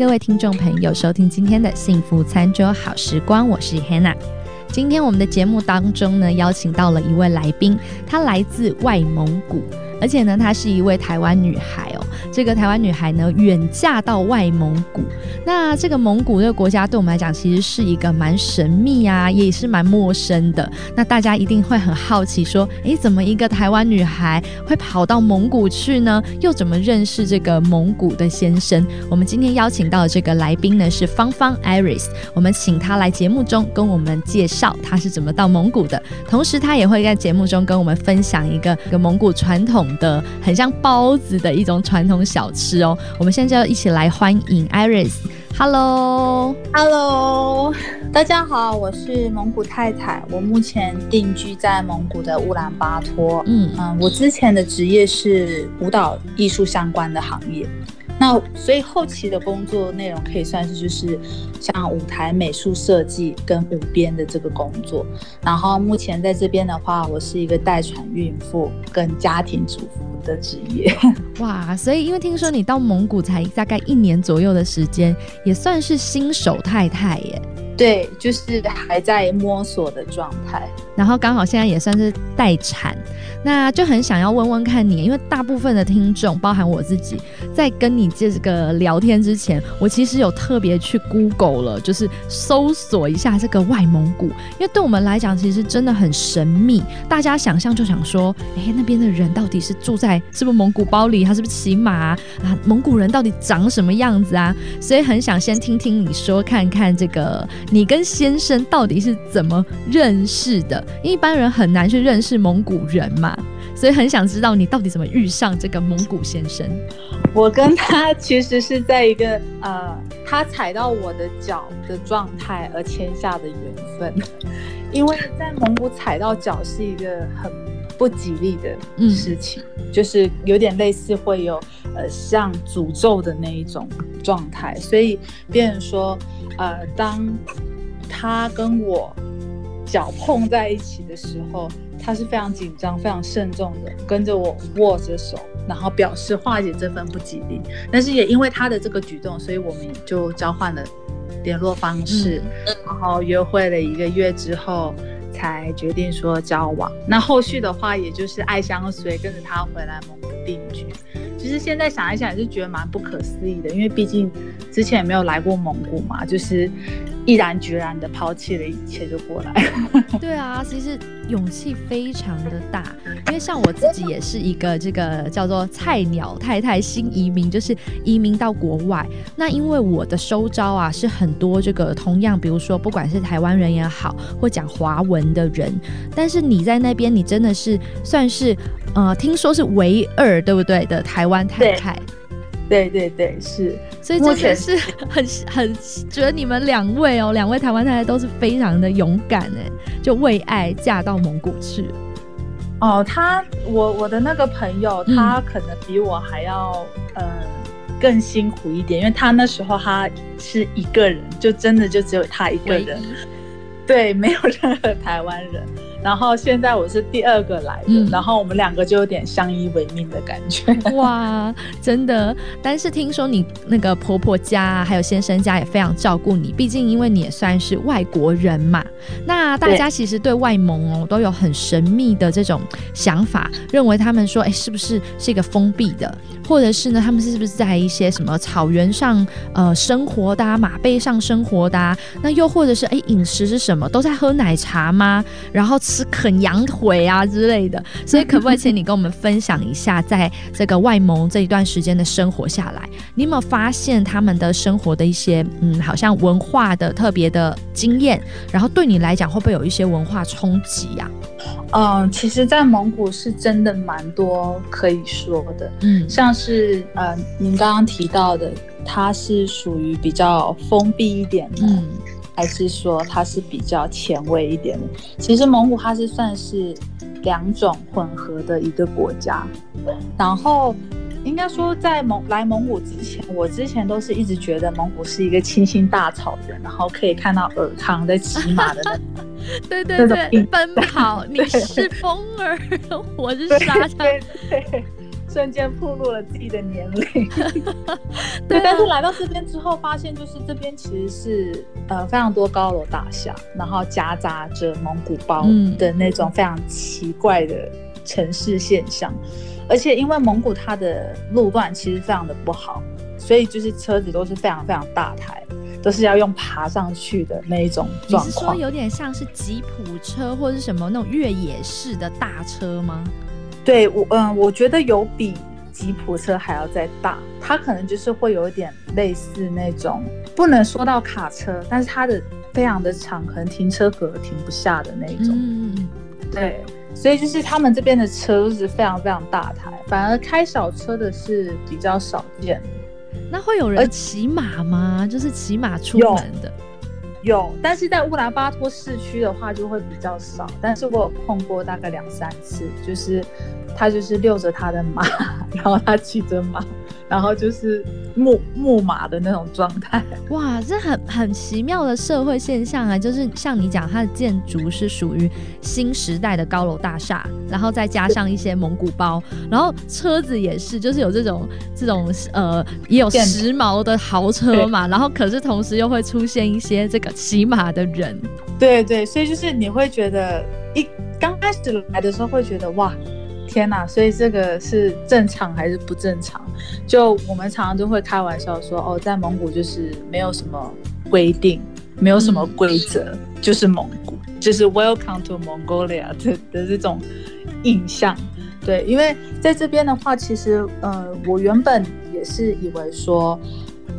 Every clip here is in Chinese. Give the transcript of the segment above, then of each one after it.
各位听众朋友收听今天的幸福餐桌好时光，我是 Hannah。今天我们的节目当中呢，邀请到了一位来宾，她来自外蒙古，而且呢，她是一位台湾女孩。这个台湾女孩呢，远嫁到外蒙古。那这个蒙古这个国家对我们来讲，其实是一个蛮神秘啊，也是蛮陌生的。那大家一定会很好奇，说，诶，怎么一个台湾女孩会跑到蒙古去呢？又怎么认识这个蒙古的先生？我们今天邀请到的这个来宾呢，是芳芳 Iris。我们请她来节目中跟我们介绍她是怎么到蒙古的，同时她也会在节目中跟我们分享一个个蒙古传统的，很像包子的一种传统小吃哦。我们现在就要一起来欢迎 Iris。Hello，Hello，大家好，我是蒙古太太，我目前定居在蒙古的乌兰巴托。嗯嗯，我之前的职业是舞蹈艺术相关的行业。那所以后期的工作内容可以算是就是像舞台美术设计跟舞编的这个工作，然后目前在这边的话，我是一个待产孕妇跟家庭主妇的职业。哇，所以因为听说你到蒙古才大概一年左右的时间，也算是新手太太耶。对，就是还在摸索的状态，然后刚好现在也算是待产，那就很想要问问看你，因为大部分的听众，包含我自己，在跟你这个聊天之前，我其实有特别去 Google 了，就是搜索一下这个外蒙古，因为对我们来讲，其实真的很神秘，大家想象就想说，哎，那边的人到底是住在是不是蒙古包里，他是不是骑马啊？蒙古人到底长什么样子啊？所以很想先听听你说，看看这个。你跟先生到底是怎么认识的？一般人很难去认识蒙古人嘛，所以很想知道你到底怎么遇上这个蒙古先生。我跟他其实是在一个呃，他踩到我的脚的状态而签下的缘分，因为在蒙古踩到脚是一个很不吉利的事情，就是有点类似会有呃像诅咒的那一种状态，所以别人说。呃，当他跟我脚碰在一起的时候，他是非常紧张、非常慎重的，跟着我握着手，然后表示化解这份不吉利。但是也因为他的这个举动，所以我们就交换了联络方式，然后约会了一个月之后，才决定说交往。那后续的话，也就是爱相随，跟着他回来蒙古定居。其实现在想一想，也是觉得蛮不可思议的，因为毕竟之前也没有来过蒙古嘛，就是毅然决然的抛弃了一切就过来。对啊，其实勇气非常的大，因为像我自己也是一个这个叫做菜鸟太太新移民，就是移民到国外。那因为我的收招啊是很多这个同样，比如说不管是台湾人也好，或讲华文的人，但是你在那边，你真的是算是。呃，听说是唯二，对不对的台湾太太？对对对，是。所以真的是很 很觉得你们两位哦，两位台湾太太都是非常的勇敢哎，就为爱嫁到蒙古去。哦，他我我的那个朋友，他可能比我还要呃更辛苦一点，因为他那时候他是一个人，就真的就只有他一个人，对，没有任何台湾人。然后现在我是第二个来的，然后我们两个就有点相依为命的感觉。哇，真的！但是听说你那个婆婆家还有先生家也非常照顾你，毕竟因为你也算是外国人嘛。那大家其实对外蒙哦都有很神秘的这种想法，认为他们说，哎，是不是是一个封闭的，或者是呢，他们是不是在一些什么草原上呃生活的，马背上生活的？那又或者是哎，饮食是什么？都在喝奶茶吗？然后。是啃羊腿啊之类的，所以可不可以请你跟我们分享一下，在这个外蒙这一段时间的生活下来，你有没有发现他们的生活的一些嗯，好像文化的特别的经验？然后对你来讲，会不会有一些文化冲击呀？嗯，其实，在蒙古是真的蛮多可以说的，嗯，像是呃，您刚刚提到的，它是属于比较封闭一点的。还是说它是比较前卫一点的？其实蒙古它是算是两种混合的一个国家。然后应该说，在蒙来蒙古之前，我之前都是一直觉得蒙古是一个清新大草原，然后可以看到尔康在骑马的那 对对对，奔跑，你是风儿，我是沙滩。瞬间暴露了自己的年龄。对，但是来到这边之后，发现就是这边其实是呃非常多高楼大厦，然后夹杂着蒙古包的那种非常奇怪的城市现象。而且因为蒙古它的路段其实非常的不好，所以就是车子都是非常非常大台，都是要用爬上去的那一种状况。你是说有点像是吉普车或者是什么那种越野式的大车吗？对，我嗯，我觉得有比吉普车还要再大，它可能就是会有一点类似那种，不能说到卡车，但是它的非常的长，可能停车格停不下的那种。嗯，对。所以就是他们这边的车都是非常非常大台，反而开小车的是比较少见。那会有人骑马吗？就是骑马出门的？有，但是在乌兰巴托市区的话就会比较少。但是我有碰过大概两三次，就是他就是遛着他的马，然后他骑着马。然后就是木木马的那种状态，哇，这很很奇妙的社会现象啊！就是像你讲，它的建筑是属于新时代的高楼大厦，然后再加上一些蒙古包，然后车子也是，就是有这种这种呃，也有时髦的豪车嘛，然后可是同时又会出现一些这个骑马的人，对对，所以就是你会觉得一刚开始来的时候会觉得哇。天呐，所以这个是正常还是不正常？就我们常常都会开玩笑说，哦，在蒙古就是没有什么规定，没有什么规则，就是蒙古，就是 Welcome to Mongolia 的的这种印象。对，因为在这边的话，其实呃，我原本也是以为说，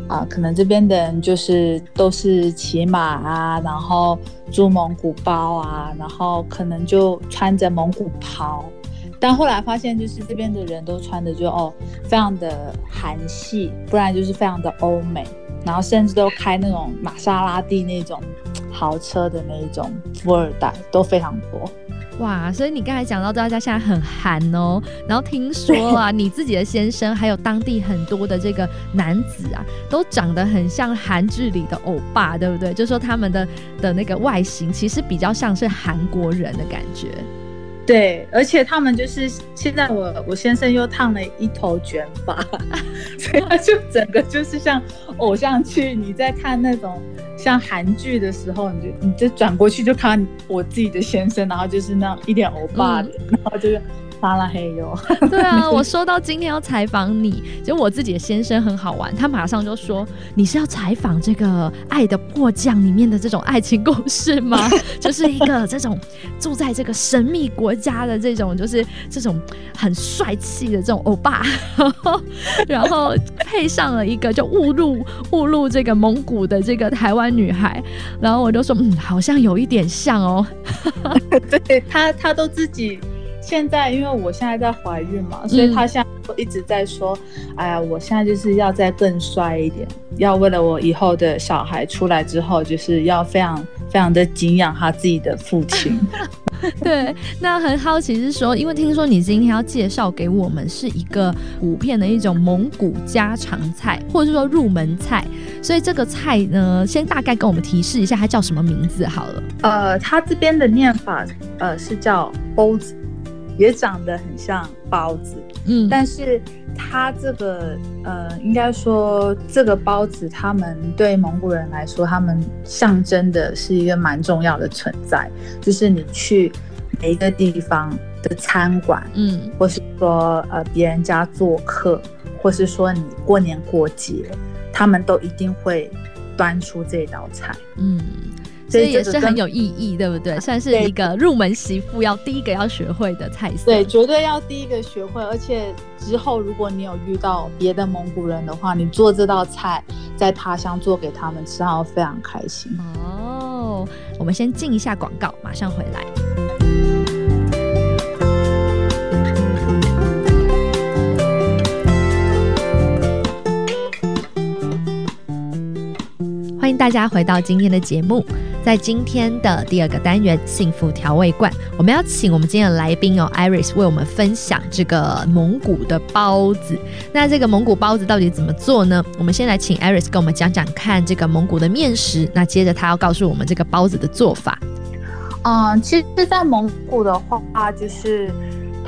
啊，可能这边的人就是都是骑马啊，然后租蒙古包啊，然后可能就穿着蒙古袍。但后来发现，就是这边的人都穿的就哦，非常的韩系，不然就是非常的欧美，然后甚至都开那种玛莎拉蒂那种豪车的那种富二代都非常多。哇，所以你刚才讲到大家现在很韩哦，然后听说啊，你自己的先生还有当地很多的这个男子啊，都长得很像韩剧里的欧巴，对不对？就说他们的的那个外形其实比较像是韩国人的感觉。对，而且他们就是现在我我先生又烫了一头卷发，所以他就整个就是像偶像剧。你在看那种像韩剧的时候，你就你就转过去就看我自己的先生，然后就是那一点欧巴的，然后就是。发拉黑哟。对啊，我说到今天要采访你，就我自己的先生很好玩，他马上就说你是要采访这个《爱的迫降》里面的这种爱情故事吗？就是一个这种住在这个神秘国家的这种，就是这种很帅气的这种欧巴，然后配上了一个就误入误入这个蒙古的这个台湾女孩，然后我就说嗯，好像有一点像哦。对他，他都自己。现在，因为我现在在怀孕嘛，所以他现在一直在说：“哎呀，我现在就是要再更帅一点，要为了我以后的小孩出来之后，就是要非常非常的敬仰他自己的父亲。”对，那很好奇是说，因为听说你今天要介绍给我们是一个五片的一种蒙古家常菜，或者是说入门菜，所以这个菜呢，先大概跟我们提示一下它叫什么名字好了。呃，它这边的念法，呃，是叫包子。也长得很像包子，嗯，但是它这个呃，应该说这个包子，他们对蒙古人来说，他们象征的是一个蛮重要的存在，就是你去每一个地方的餐馆，嗯，或是说呃别人家做客，或是说你过年过节，他们都一定会端出这道菜，嗯。所以也是很有意义，对不对？算是一个入门媳妇要第一个要学会的菜色。对，绝对要第一个学会。而且之后如果你有遇到别的蒙古人的话，你做这道菜在他乡做给他们吃，他会非常开心。哦，我们先进一下广告，马上回来。欢迎大家回到今天的节目。在今天的第二个单元“幸福调味罐”，我们要请我们今天的来宾哦，Iris 为我们分享这个蒙古的包子。那这个蒙古包子到底怎么做呢？我们先来请 Iris 跟我们讲讲看这个蒙古的面食。那接着他要告诉我们这个包子的做法。嗯，其实，在蒙古的话，就是。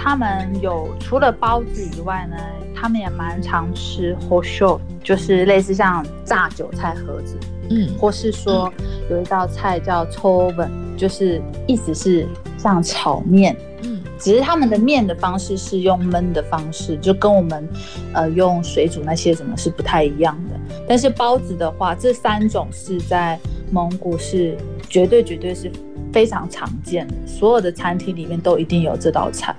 他们有除了包子以外呢，他们也蛮常吃 h o s h o 就是类似像炸韭菜盒子，嗯，或是说有一道菜叫 c o v e n 就是意思是像炒面，嗯，只是他们的面的方式是用焖的方式，就跟我们呃用水煮那些什么是不太一样的。但是包子的话，这三种是在蒙古是绝对绝对是非常常见的，所有的餐厅里面都一定有这道菜。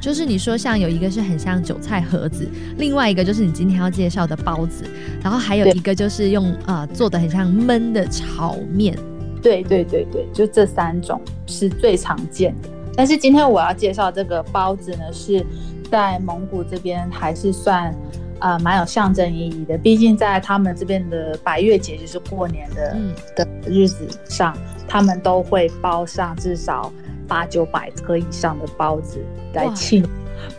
就是你说像有一个是很像韭菜盒子，另外一个就是你今天要介绍的包子，然后还有一个就是用呃做的很像焖的炒面。对对对对，就这三种是最常见的。但是今天我要介绍这个包子呢，是在蒙古这边还是算呃蛮有象征意义的。毕竟在他们这边的白月节，就是过年的嗯的日子上，他们都会包上至少八九百颗以上的包子来庆。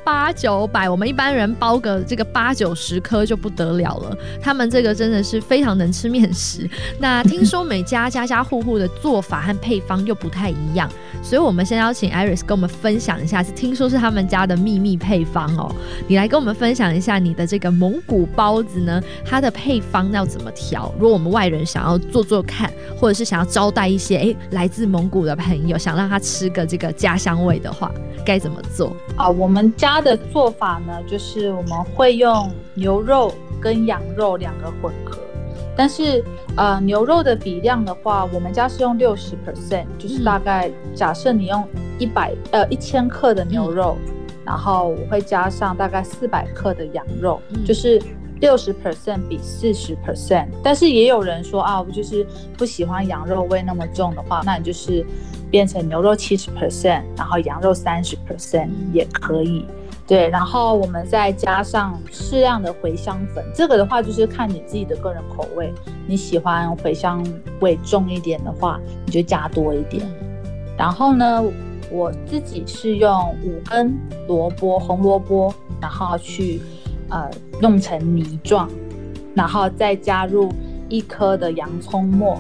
八九百，我们一般人包个这个八九十颗就不得了了。他们这个真的是非常能吃面食。那听说每家家家户户的做法和配方又不太一样，所以我们先邀请 Iris 跟我们分享一下，是听说是他们家的秘密配方哦。你来跟我们分享一下你的这个蒙古包子呢，它的配方要怎么调？如果我们外人想要做做看，或者是想要招待一些诶来自蒙古的朋友，想让他吃个这个家乡味的话，该怎么做啊？我们家的做法呢，就是我们会用牛肉跟羊肉两个混合，但是呃牛肉的比量的话，我们家是用六十 percent，就是大概假设你用一百呃一千克的牛肉，然后我会加上大概四百克的羊肉，就是六十 percent 比四十 percent。但是也有人说啊，我就是不喜欢羊肉味那么重的话，那你就是变成牛肉七十 percent，然后羊肉三十 percent 也可以。对，然后我们再加上适量的茴香粉，这个的话就是看你自己的个人口味，你喜欢茴香味重一点的话，你就加多一点。然后呢，我自己是用五根萝卜，红萝卜，然后去呃弄成泥状，然后再加入一颗的洋葱末，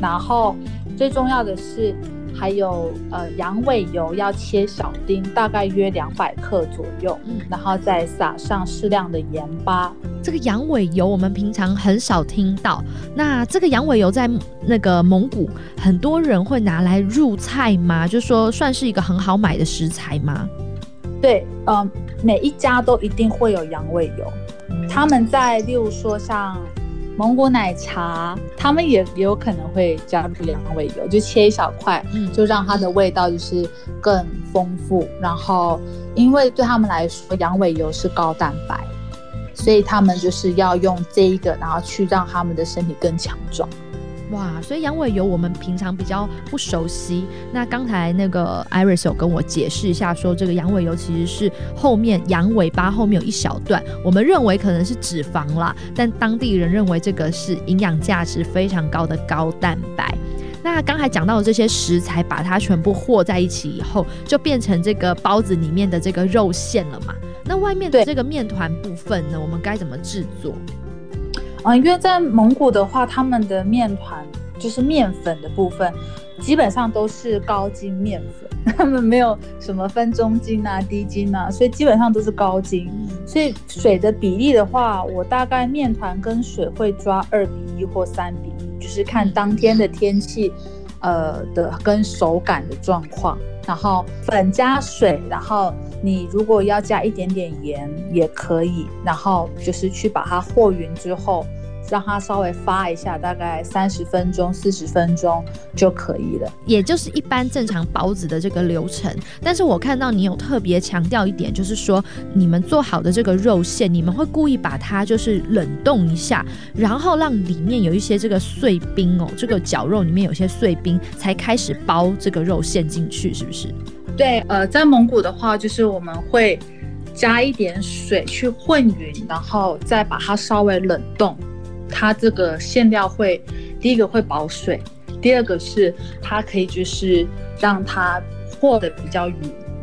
然后最重要的是。还有呃羊尾油要切小丁，大概约两百克左右，嗯，然后再撒上适量的盐巴。这个羊尾油我们平常很少听到，那这个羊尾油在那个蒙古很多人会拿来入菜吗？就说算是一个很好买的食材吗？对，嗯，每一家都一定会有羊尾油，他们在例如说像。蒙古奶茶，他们也也有可能会加入羊尾油，就切一小块，就让它的味道就是更丰富。然后，因为对他们来说，羊尾油是高蛋白，所以他们就是要用这一个，然后去让他们的身体更强壮。哇，所以羊尾油我们平常比较不熟悉。那刚才那个 Iris 有跟我解释一下，说这个羊尾油其实是后面羊尾巴后面有一小段，我们认为可能是脂肪啦，但当地人认为这个是营养价值非常高的高蛋白。那刚才讲到的这些食材，把它全部和在一起以后，就变成这个包子里面的这个肉馅了嘛？那外面的这个面团部分呢，我们该怎么制作？嗯，因为在蒙古的话，他们的面团就是面粉的部分，基本上都是高筋面粉，他们没有什么分中筋啊、低筋啊，所以基本上都是高筋。所以水的比例的话，我大概面团跟水会抓二比一或三比一，就是看当天的天气，呃的跟手感的状况。然后粉加水，然后你如果要加一点点盐也可以，然后就是去把它和匀之后。让它稍微发一下，大概三十分钟、四十分钟就可以了，也就是一般正常包子的这个流程。但是我看到你有特别强调一点，就是说你们做好的这个肉馅，你们会故意把它就是冷冻一下，然后让里面有一些这个碎冰哦，这个绞肉里面有些碎冰，才开始包这个肉馅进去，是不是？对，呃，在蒙古的话，就是我们会加一点水去混匀，然后再把它稍微冷冻。它这个馅料会，第一个会保水，第二个是它可以就是让它和的比较匀，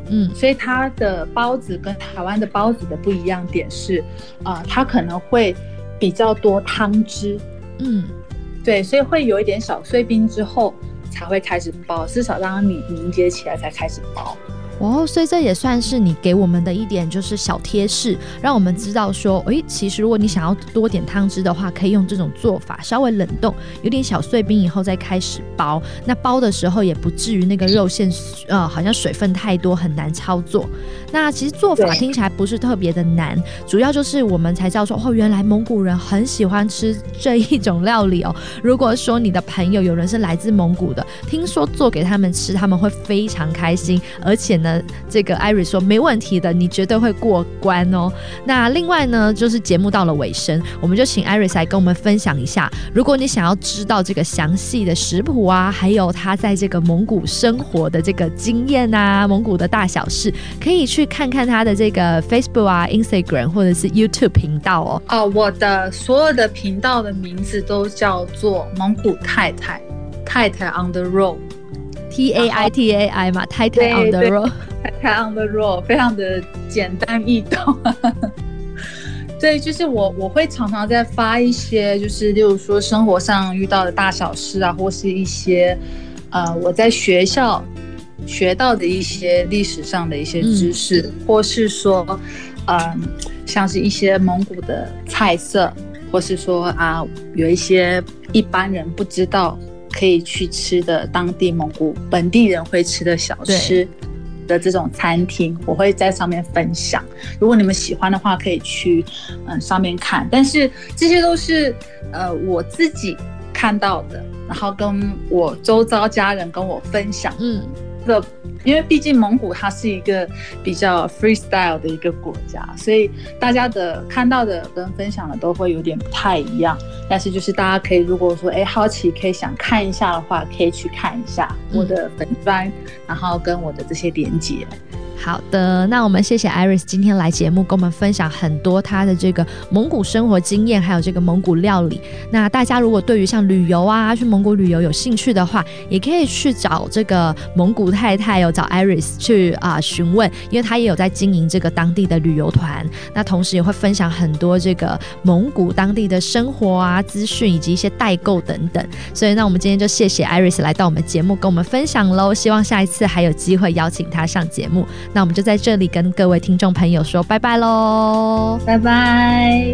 嗯，所以它的包子跟台湾的包子的不一样点是，啊，它可能会比较多汤汁，嗯，对，所以会有一点小碎冰之后才会开始包，至少让它凝凝结起来才开始包。哦，所以这也算是你给我们的一点就是小贴士，让我们知道说，诶，其实如果你想要多点汤汁的话，可以用这种做法，稍微冷冻，有点小碎冰以后再开始包。那包的时候也不至于那个肉馅，呃，好像水分太多很难操作。那其实做法听起来不是特别的难，主要就是我们才知道说，哦，原来蒙古人很喜欢吃这一种料理哦。如果说你的朋友有人是来自蒙古的，听说做给他们吃，他们会非常开心，而且呢。这个艾瑞说没问题的，你绝对会过关哦。那另外呢，就是节目到了尾声，我们就请艾瑞来跟我们分享一下，如果你想要知道这个详细的食谱啊，还有他在这个蒙古生活的这个经验啊，蒙古的大小事，可以去看看他的这个 Facebook 啊、Instagram 或者是 YouTube 频道哦。哦，我的所有的频道的名字都叫做蒙古太太，太太 on the road。T A I T A I 嘛，太太 on the road，太太 on the road，非常的简单易懂。对，就是我我会常常在发一些，就是例如说生活上遇到的大小事啊，或是一些呃我在学校学到的一些历史上的一些知识，或是说嗯像是一些蒙古的菜色，或是说啊有一些一般人不知道。可以去吃的当地蒙古本地人会吃的小吃的这种餐厅，我会在上面分享。如果你们喜欢的话，可以去嗯上面看。但是这些都是呃我自己看到的，然后跟我周遭家人跟我分享。嗯。的，因为毕竟蒙古它是一个比较 freestyle 的一个国家，所以大家的看到的跟分享的都会有点不太一样。但是就是大家可以如果说哎好奇可以想看一下的话，可以去看一下我的粉砖，然后跟我的这些连接。好的，那我们谢谢 Iris 今天来节目，跟我们分享很多他的这个蒙古生活经验，还有这个蒙古料理。那大家如果对于像旅游啊，去蒙古旅游有兴趣的话，也可以去找这个蒙古太太哦，找 Iris 去啊询问，因为他也有在经营这个当地的旅游团。那同时也会分享很多这个蒙古当地的生活啊资讯，以及一些代购等等。所以，那我们今天就谢谢 Iris 来到我们节目跟我们分享喽。希望下一次还有机会邀请他上节目。那我们就在这里跟各位听众朋友说拜拜喽，拜拜。